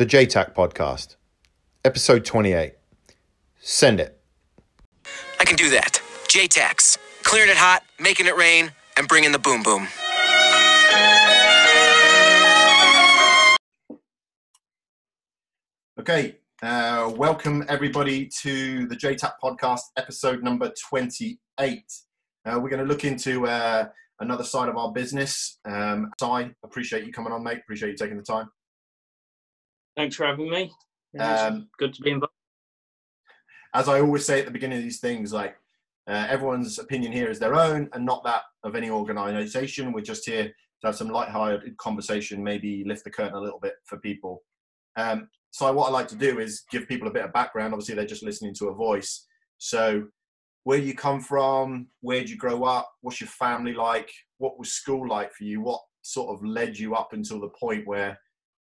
The JTAC Podcast, Episode 28. Send it. I can do that. JTACs. Clearing it hot, making it rain, and bringing the boom boom. Okay, uh, welcome everybody to the JTAC Podcast, episode number 28. Uh, we're going to look into uh, another side of our business. Um, Si, appreciate you coming on, mate. Appreciate you taking the time. Thanks for having me. Um, good to be involved. as I always say at the beginning of these things, like uh, everyone's opinion here is their own and not that of any organization. We're just here to have some light-hearted conversation, maybe lift the curtain a little bit for people. Um, so what I like to do is give people a bit of background. Obviously, they're just listening to a voice. So where do you come from, where did you grow up, what's your family like, what was school like for you, what sort of led you up until the point where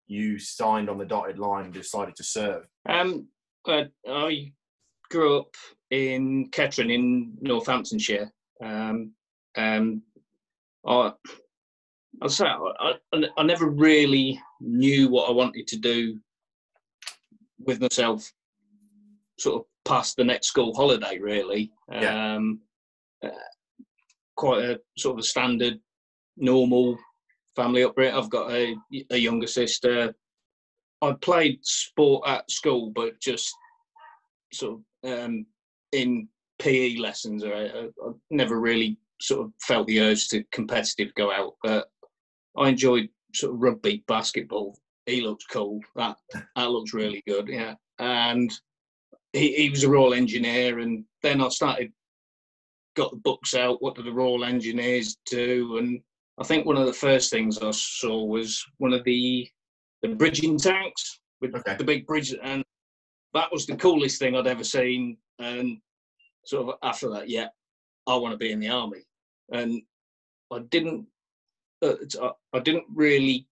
you signed on the dotted line and decided to serve. Um, uh, I grew up in Kettering in Northamptonshire. Um, um, I, I'll say I, I, I never really knew what I wanted to do with myself, sort of past the next school holiday. Really, Yeah. um, uh, quite a sort of a standard, normal family upbringing. I've got a, a younger sister. I played sport at school, but just sort of um, in PE lessons. I, I, I never really sort of felt the urge to competitive go out, but I enjoyed sort of rugby, basketball. He looks cool. That that looks really good. Yeah, and he, he was a Royal Engineer, and then I started got the books out. What do the Royal Engineers do? And I think one of the first things I saw was one of the the bridging tanks with Okay. the big bridge, and that was the coolest thing I'd ever seen. And sort of after that, yeah, I want to be in the army. And I didn't, uh, it's- I, I didn't really.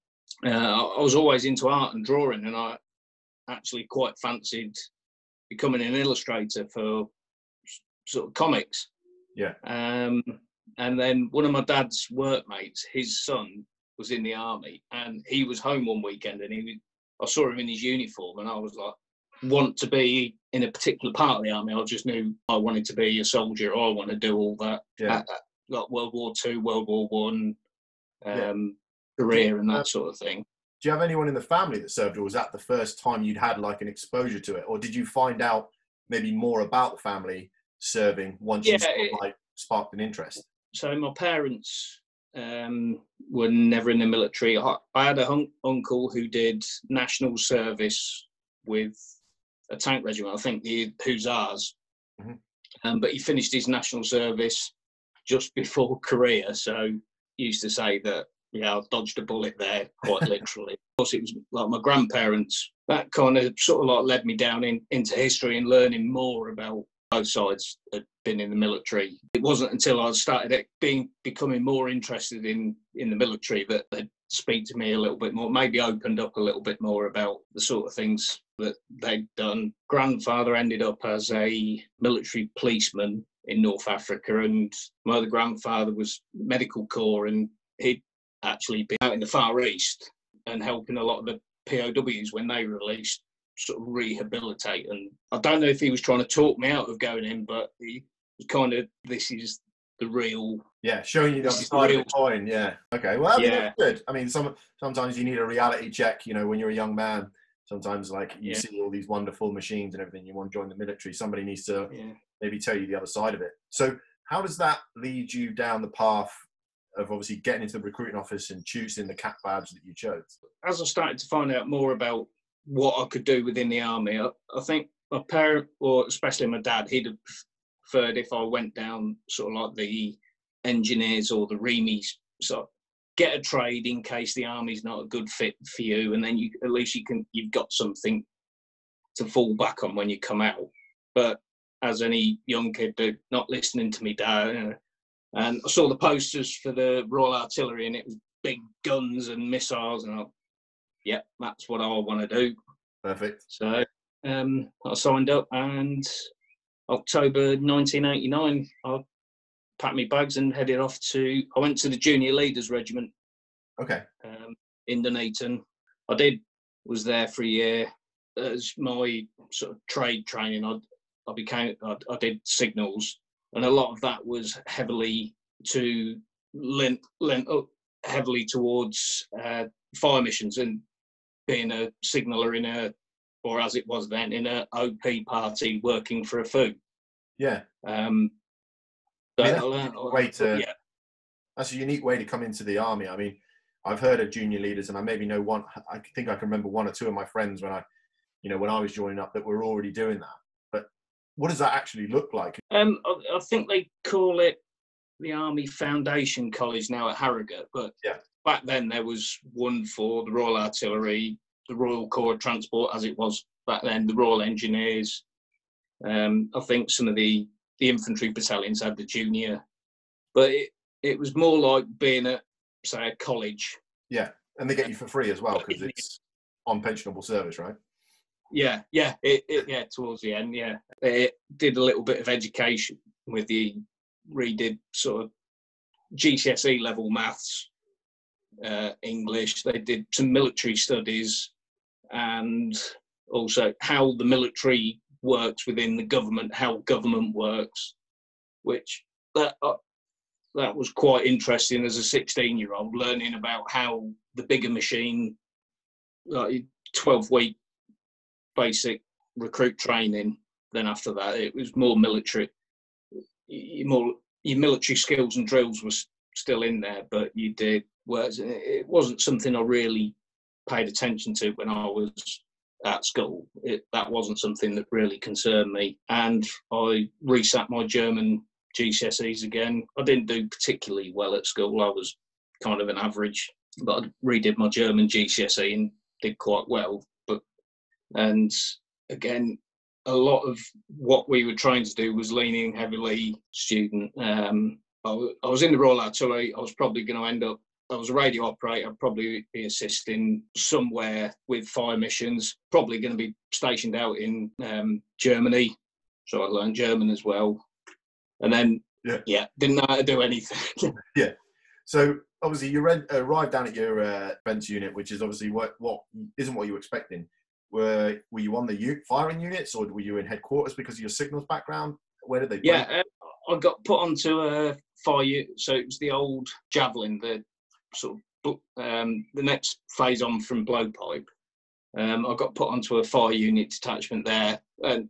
Uh, I was always into art and drawing, and I actually quite fancied becoming an illustrator for sort of comics. Yeah. Um, and then one of my dad's workmates, his son was in the army, and he was home one weekend, and he, I saw him in his uniform, and I was like, want to be in a particular part of the army. I just knew I wanted to be a soldier. I want to do all that. Yeah. uh, like World War Two, World War One, Yeah. um, career, and that sort of thing. do you have anyone in the family that served or was that the first time you'd had like an exposure to it or did you find out maybe more about the family serving once you sort of, it- like sparked an interest so my parents um, were never in the military. I, I had a uncle who did national service with a tank regiment, I think the Hussars, Mhm. um, but he finished his national service just before Korea. So he used to say that, yeah, I dodged a bullet there, quite literally. Of course, it was like my grandparents. That kind of sort of like led me down in, into history and learning more about both sides had been in the military. It wasn't until I started being becoming more interested in in the military that they'd speak to me a little bit more, maybe opened up a little bit more about the sort of things that they'd done. Grandfather ended up as a military policeman in North Africa, and my other grandfather was medical corps, and he'd actually been out in the Far East and helping a lot of the POWs when they released sort of rehabilitate. And I don't know if he was trying to talk me out of going in, but he was kind of this is the real. yeah showing you the other side of the coin yeah okay well I mean, Yeah. good i mean some sometimes you need a reality check you know when you're a young man sometimes like you Yeah. see all these wonderful machines and everything you want to join the military somebody needs to Yeah. maybe tell you the other side of it so how does that lead you down the path of obviously getting into the recruiting office and choosing the cat badge that you chose As I started to find out more about what I could do within the army, I, I think my parent, or especially my dad, he'd have preferred if I went down sort of like the engineers or the remies, so get a trade in case the army's not a good fit for you, and then you at least you can you've got something to fall back on when you come out. But as any young kid do, not listening to me dad, you know, and I saw the posters for the Royal Artillery, and it was big guns and missiles, and I, yep, that's what I want to do. perfect So um, I signed up, and October 1989, I packed my bags and headed off to. I went to the Junior Leaders Regiment okay um, in Nuneaton. I did was there for a year as my sort of trade training. I I became I, I did signals, and a lot of that was heavily to lent lent up heavily towards uh, fire missions and being a signaller in a or as it was then in a OP party working for a FOO. Yeah. Um, I mean, so that's a learned- unique way to yeah, that's a unique way to come into the army. I mean, I've heard of junior leaders, and I maybe know one. I think I can remember one or two of my friends when I, you know, when I was joining up that were already doing that. But what does that actually look like? Um, I, I think they call it the Army Foundation College now at Harrogate, but Yeah. Back then there was one for the Royal Artillery, the Royal Corps of Transport, as it was back then, the Royal Engineers. Um, I think some of the the infantry battalions had the junior, but it it was more like being at say a college. Yeah, and they get you for free as well because it's on pensionable service, right? Yeah, yeah, it, it, yeah. Towards the end, yeah, it did a little bit of education with the redid sort of GCSE level maths, uh, English. They did some military studies, and also how the military works within the government, how government works, which that uh, that was quite interesting as a 16 year old learning about how the bigger machine, like 12 week basic recruit training. Then after that, it was more military. Your more your military skills and drills was still in there, but you did It wasn't something I really paid attention to when I was at school. It, that wasn't something that really concerned me. And I resat my German GCSEs again. I didn't do particularly well at school. I was kind of an average, but I redid my German GCSE and did quite well. But and again, a lot of what we were trying to do was leaning heavily student. Um, I was in the Royal Artillery. I was probably going to end up. I was a radio operator. I'd probably be assisting somewhere with fire missions. Probably going to be stationed out in um, Germany, so I learned German as well. And then, Yeah. yeah, didn't know how to do anything. Yeah. So obviously you read, arrived down at your uh, defence unit, which is obviously what what isn't what you were expecting. Were were you on the u- firing units or were you in headquarters because of your signals background? Where did they? Yeah, uh, I got put onto a fire. So it was the old javelin, the sort of um, the next phase on from blowpipe. Um, I got put onto a fire unit detachment there, and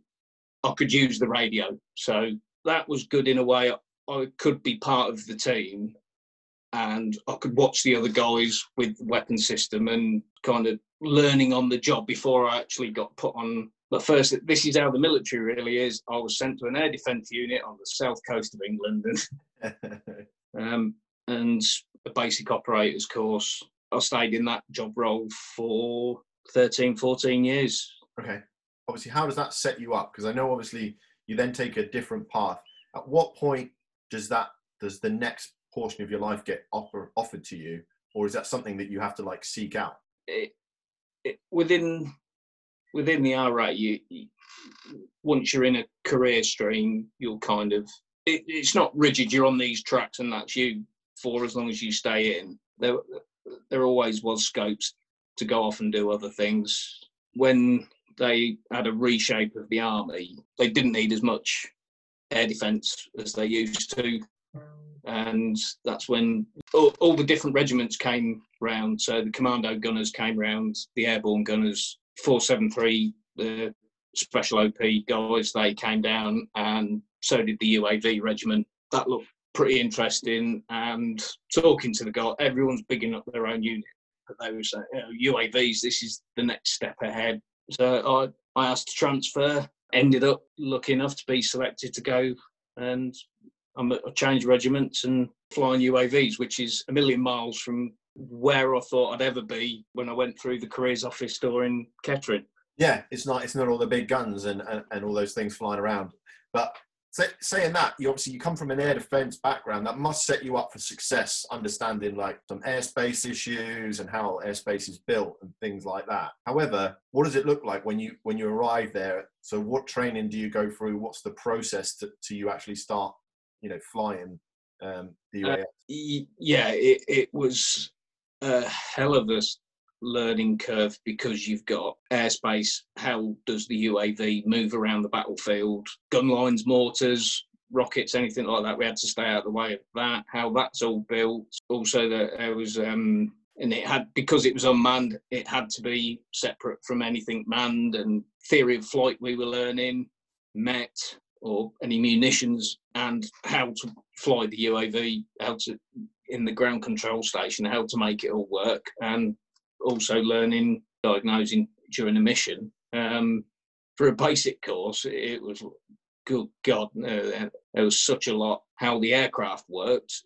I could use the radio. So that was good in a way. I could be part of the team, and I could watch the other guys with the weapon system and kind of learning on the job before I actually got put on. But first, this is how the military really is. I was sent to an air defence unit on the south coast of England, and um, and a basic operators course. I stayed in that job role for 13, 14 years. okay. Obviously, how does that set you up? Because I know obviously you then take a different path. At what point does that does the next portion of your life get offer, offered to you, or is that something that you have to like seek out? It, it, within within the RA, you, you once you're in a career stream, you'll kind of it, it's not rigid. You're on these tracks, and that's you for as long as you stay in. There there always was scopes to go off and do other things. When they had a reshape of the army, they didn't need as much air defence as they used to. And that's when all, all the different regiments came round. So the commando gunners came round, the airborne gunners, 473, the special OP guys, they came down, and so did the UAV regiment. That looked pretty interesting. And talking to the guy, everyone's bigging up their own unit. But they were saying, you know, UAVs, this is the next step ahead. So I, I asked to transfer, ended up lucky enough to be selected to go and I'm at- I changed regiments and flying UAVs, which is a million miles from where I thought I'd ever be when I went through the careers office door in Kettering. Yeah, it's not it's not all the big guns and and, and all those things flying around. But saying that, you obviously you come from an air defence background that must set you up for success, understanding like some airspace issues and how airspace is built and things like that. However, what does it look like when you when you arrive there? So what training do you go through? What's the process to, to you actually start, you know, flying um, the Uh, UAS? Y- Yeah, it, it was a hell of a learning curve because you've got airspace. How does the UAV move around the battlefield? Gun lines, mortars, rockets, anything like that. We had to stay out of the way of that. How that's all built. Also, that there was um, and it had because it was unmanned, it had to be separate from anything manned. And theory of flight we were learning, MET or any munitions, and how to fly the UAV, how to in the ground control station, how to make it all work, and also learning diagnosing during a mission. Um, for a basic course, it was good God, uh, there was such a lot how the aircraft worked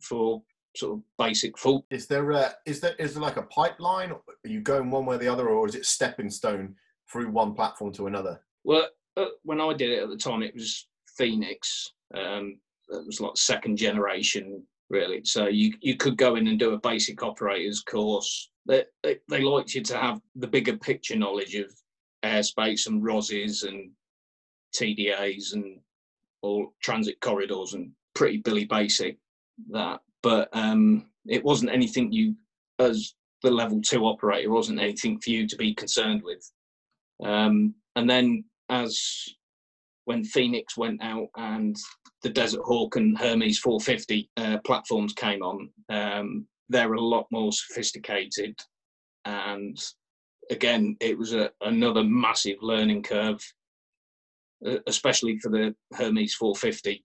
for sort of basic fault. Is there a, is there is there like a pipeline? Are you going one way or the other, or is it stepping stone through one platform to another? Well, uh, when I did it at the time, it was Phoenix. Um, it was like second generation, really. So you you could go in and do a basic operators course. They, they, liked you to have the bigger picture knowledge of airspace and ROSs and TDAs and all transit corridors and pretty billy basic that but um, it wasn't anything you, as the level two operator, wasn't anything for you to be concerned with. Um, and then as when Phoenix went out and the Desert Hawk and Hermes 450 uh, platforms came on, um, they're a lot more sophisticated. And again, it was a, another massive learning curve, especially for the Hermes 450.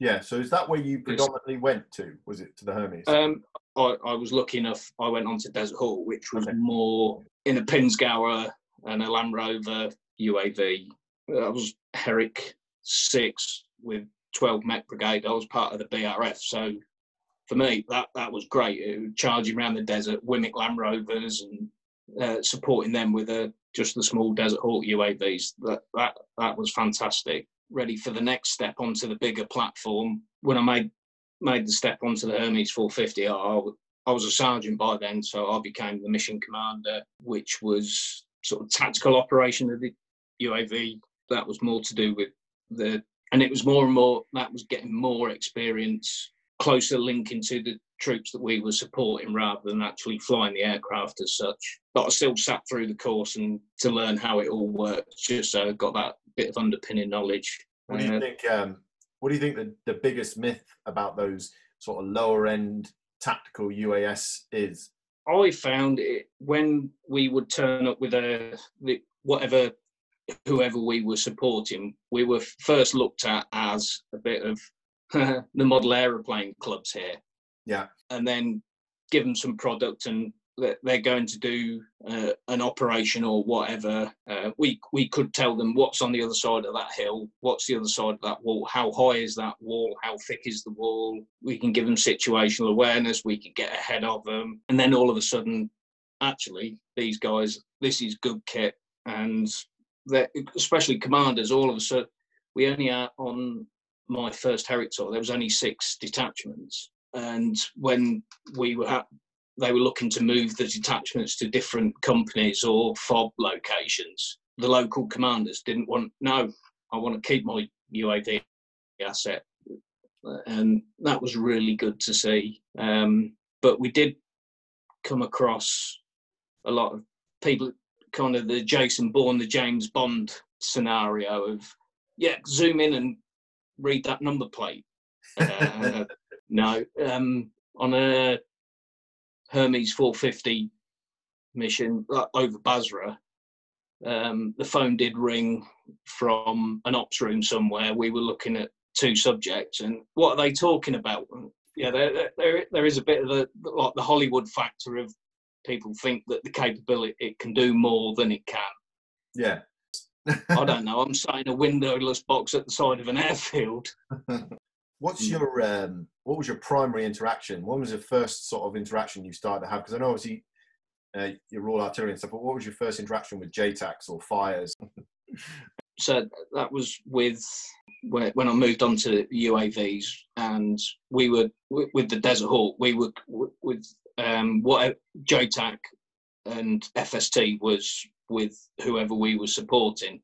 Yeah. So is that where you predominantly went to? Was it to the Hermes? Um, I, I was lucky enough. I went on to Desert Hawk, which was okay. more in a Pinzgauer and a Land Rover UAV. I was Herrick six with 12 Mech Brigade. I was part of the BRF. So for me, that, that was great. charging around the desert, WMIK Land Rovers and uh, supporting them with a, just the small Desert Hawk UAVs. That, that, that was fantastic ready for the next step onto the bigger platform. When I made made the step onto the Hermes 450, I, I was a sergeant by then, so I became the mission commander, which was sort of tactical operation of the UAV. That was more to do with the, and it was more and more that was getting more experience, closer linking to the troops that we were supporting rather than actually flying the aircraft as such. But I still sat through the course and to learn how it all worked, just so I got that bit of underpinning knowledge. What do you uh, think? Um, what do you think the, the biggest myth about those sort of lower end tactical UAS is? I found it when we would turn up with a whatever whoever we were supporting, we were first looked at as a bit of the model aeroplane clubs here. Yeah. And then give them some product and they're going to do uh, an operation or whatever, uh, we we could tell them what's on the other side of that hill, what's the other side of that wall, how high is that wall, how thick is the wall. We can give them situational awareness. We can get ahead of them, and then all of a sudden, actually, these guys, this is good kit, and especially commanders. All of a sudden, we only are on my first Herrick. There was only six detachments, and when we were at they were looking to move the detachments to different companies or FOB locations. The local commanders didn't want, no, I want to keep my UAV asset. And that was really good to see. Um, but we did come across a lot of people, kind of the Jason Bourne, the James Bond scenario of, yeah, zoom in and read that number plate. Uh, no, um, on a Hermes 450 mission uh, over Basra, um, the phone did ring from an ops room somewhere. We were looking at two subjects, and what are they talking about? Yeah, there, there, there is a bit of the like the Hollywood factor of people think that the capability it can do more than it can. Yeah. I don't know. I'm saying a windowless box at the side of an airfield. What's hmm. your um, what was your primary interaction? When was the first sort of interaction you started to have? Because I know obviously uh, you're Royal Artillery and stuff, but what was your first interaction with JTACs or fires? so that was with when I moved on to UAVs, and we were with the Desert Hawk. We were with um, what JTAC and FST was with whoever we were supporting.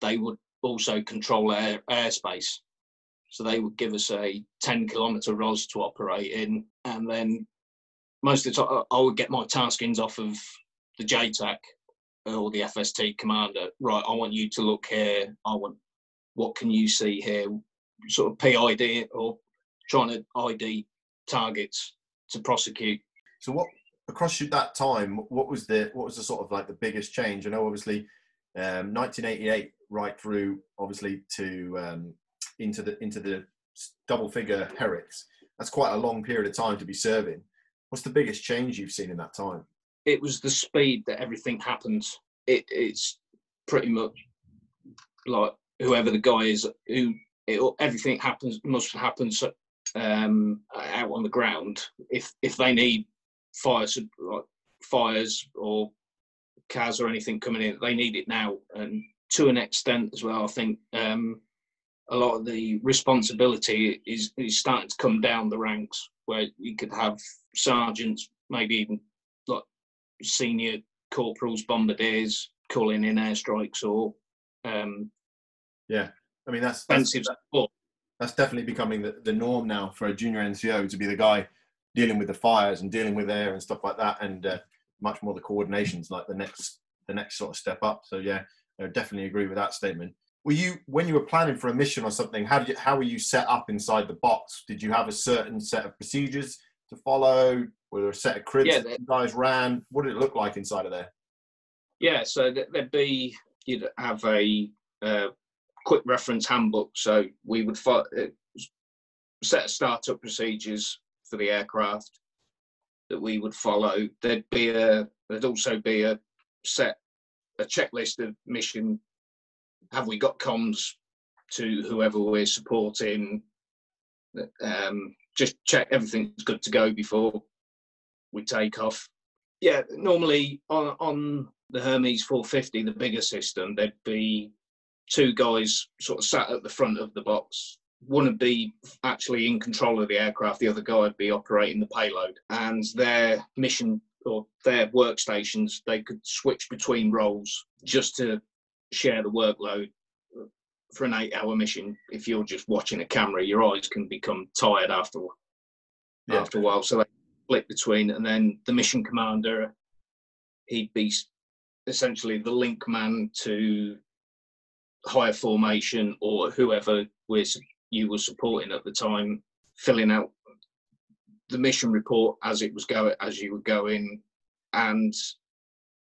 They would also control air airspace. So they would give us a 10 kilometre ROS to operate in, and then most of the time I would get my taskings off of the JTAC or the FST commander. Right, I want you to look here. I want what can you see here? Sort of PID or trying to ID targets to prosecute. So what across that time? What was the what was the sort of like the biggest change? I know obviously um, 1988 right through obviously to um, into the into the double figure Herricks. That's quite a long period of time to be serving. What's the biggest change you've seen in that time? It was the speed that everything happens. It, it's pretty much like whoever the guy is who it, everything happens must happen um, out on the ground. If if they need fires like fires or CAS or anything coming in, they need it now. And to an extent as well, I think um, a lot of the responsibility is, is starting to come down the ranks where you could have sergeants, maybe even like senior corporals, bombardiers calling in airstrikes or um, yeah. I mean that's that's, that's definitely becoming the, the norm now for a junior NCO to be the guy dealing with the fires and dealing with air and stuff like that, and uh, much more the coordinations like the next the next sort of step up. So yeah, I definitely agree with that statement. Were you when you were planning for a mission or something? How did you, how were you set up inside the box? Did you have a certain set of procedures to follow? Were there a set of cribs yeah, that you guys ran? What did it look like inside of there? Yeah, so there'd be you'd have a uh, quick reference handbook. So we would fo- uh, set startup procedures for the aircraft that we would follow. There'd be a there'd also be a set a checklist of mission. Have we got comms to whoever we're supporting? Um, just check everything's good to go before we take off. Yeah, normally on on the Hermes 450, the bigger system, there'd be two guys sort of sat at the front of the box. One would be actually in control of the aircraft, the other guy would be operating the payload. And their mission or their workstations, they could switch between roles just to share the workload for an eight hour mission. If you're just watching a camera, your eyes can become tired after, yeah. after a while. So they split between, and then the mission commander, he'd be essentially the link man to higher formation or whoever was you were supporting at the time, filling out the mission report as it was going as you were going, and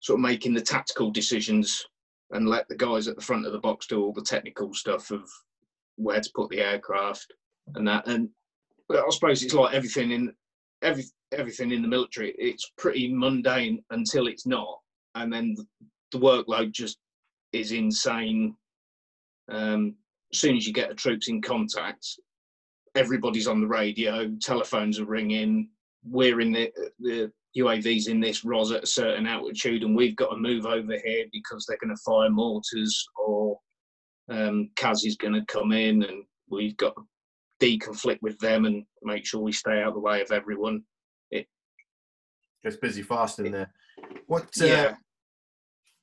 sort of making the tactical decisions and let the guys at the front of the box do all the technical stuff of where to put the aircraft and that. And I suppose it's like everything in every everything in the military. It's pretty mundane until it's not, and then the workload just is insane um, as soon as you get the troops in contact, everybody's on the radio, telephones are ringing, we're in the, the UAVs in this ROS at a certain altitude, and we've got to move over here because they're going to fire mortars, or um, CAS is going to come in, and we've got to deconflict with them and make sure we stay out of the way of everyone. It gets busy fast in there. What? Uh, yeah.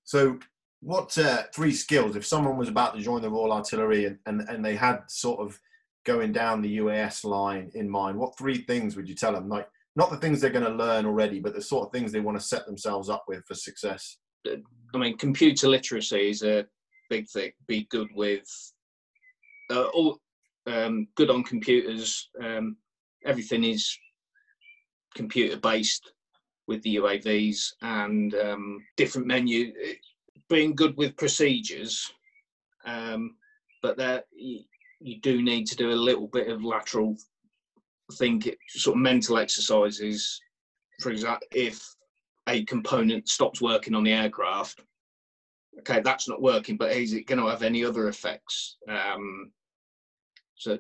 So what uh, three skills, if someone was about to join the Royal Artillery and, and, and they had sort of going down the UAS line in mind, what three things would you tell them? Like, not the things they're going to learn already, but the sort of things they want to set themselves up with for success? I mean, computer literacy is a big thing. Be good with uh, all, um, good on computers. Um, everything is computer based with the UAVs and um, different menu being good with procedures, um, but that you, you, do need to do a little bit of lateral think, sort of mental exercises. For example, if a component stops working on the aircraft, okay, that's not working, but is it going to have any other effects? Um, so,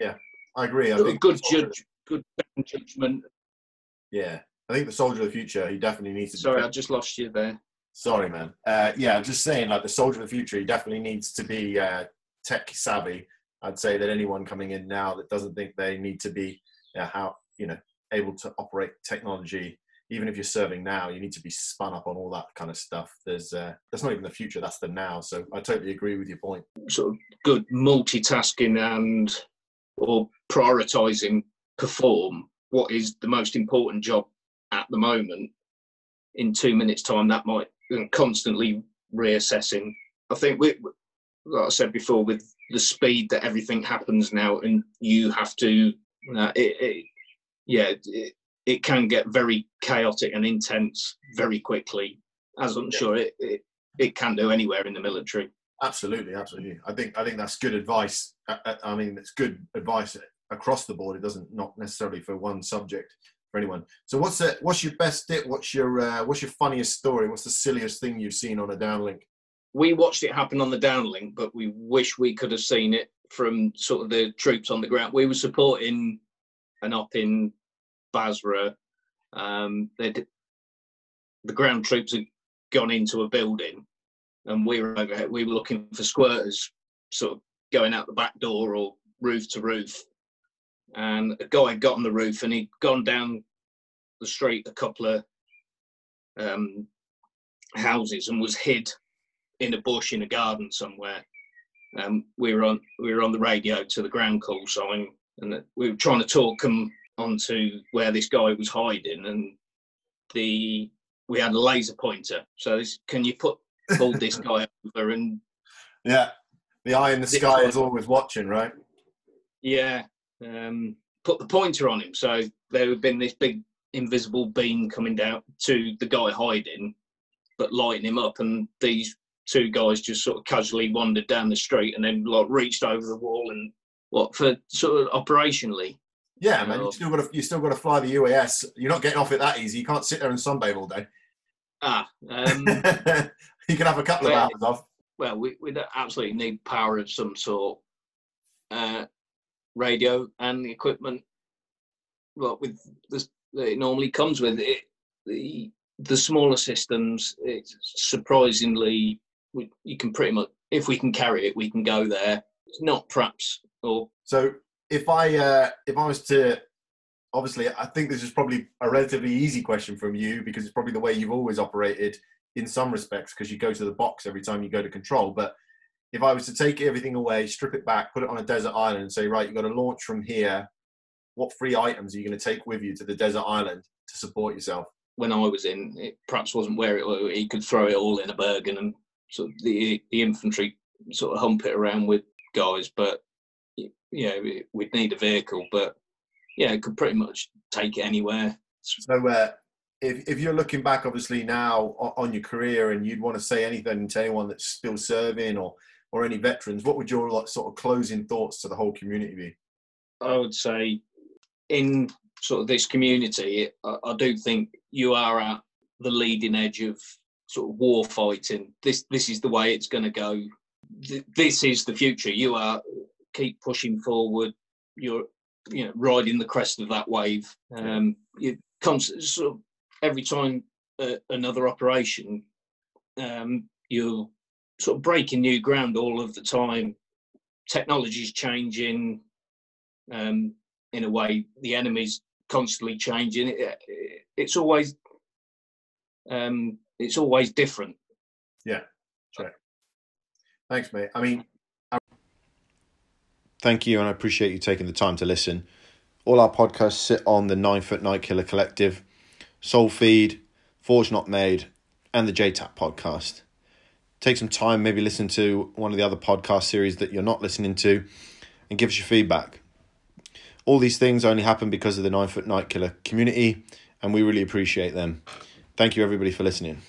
yeah, I agree. I think good judge, good judgment. Yeah, I think the soldier of the future, he definitely needs to. Sorry, I just lost you there. Sorry, man. Uh, yeah, I'm just saying, like the soldier of the future, he definitely needs to be uh, tech savvy. I'd say that anyone coming in now that doesn't think they need to be how you know able to operate technology, even if you're serving now, you need to be spun up on all that kind of stuff. There's uh, that's not even the future; that's the now. So I totally agree with your point. Sort of good multitasking and or prioritizing perform what is the most important job at the moment, in two minutes' time, that might constantly reassessing. I think we, like I said before, with the speed that everything happens now, and you have to, uh, it, it, yeah, it, it can get very chaotic and intense very quickly, as I'm yeah. sure it, it it can do anywhere in the military. Absolutely, absolutely. I think I think that's good advice. I, I mean, it's good advice across the board. It doesn't not necessarily for one subject for anyone. So, what's the, what's your best tip? What's your uh, what's your funniest story? What's the silliest thing you've seen on a downlink? We watched it happen on the downlink, but we wish we could have seen it from sort of the troops on the ground. We were supporting an op in Basra. Um, the ground troops had gone into a building, and we were. We were looking for squirters, sort of going out the back door or roof to roof. And a guy had got on the roof, and he'd gone down the street a couple of um, houses and was hid in a bush in a garden somewhere. Um, we were on we were on the radio to the ground call sign, and we were trying to talk them onto where this guy was hiding, and the we had a laser pointer. So this, can you put hold this guy over and yeah, the eye in the sky is always watching, right? Yeah, um, put the pointer on him. So there had been this big invisible beam coming down to the guy hiding, but lighting him up, and these two guys just sort of casually wandered down the street and then like reached over the wall and what for sort of operationally yeah, man, you still got to you still got to fly the UAS. You're not getting off it that easy. You can't sit there and sunbathe all day. Ah, um, you can have a couple well, of hours off. Well, we we absolutely need power of some sort, uh, radio and the equipment. Well, with this, it normally comes with it. The the smaller systems, it's surprisingly we, you can pretty much if we can carry it, we can go there. It's not perhaps or so if I uh, if I was to obviously I think this is probably a relatively easy question from you because it's probably the way you've always operated in some respects because you go to the box every time you go to control. But if I was to take everything away, strip it back, put it on a desert island, and say, right, you've got to launch from here. What three items are you going to take with you to the desert island to support yourself? When I was in, it perhaps wasn't where it he could throw it all in a Bergen and sort of the the infantry sort of hump it around with guys, but you know, we'd need a vehicle, but yeah, it could pretty much take it anywhere. So, uh, if if you're looking back, obviously now on your career, and you'd want to say anything to anyone that's still serving or or any veterans, what would your like sort of closing thoughts to the whole community be? I would say, in sort of this community, I, I do think you are at the leading edge of sort of war fighting. This this is the way it's going to go. This is the future. You are keep pushing forward. You're you know riding the crest of that wave. Um, you constantly sort of every time uh, another operation, um, you're sort of breaking new ground all of the time. Technology's changing. Um, in a way, the enemy's constantly changing. It, it, it's always um, it's always different. Yeah, sure. Thanks, mate. I mean, Thank you, and I appreciate you taking the time to listen. All our podcasts sit on the Nine Foot Night Killer Collective, Soul Feed, Forge Not Made, and the JTAC podcast. Take some time, maybe listen to one of the other podcast series that you're not listening to, and give us your feedback. All these things only happen because of the Nine Foot Night Killer community, and we really appreciate them. Thank you, everybody, for listening.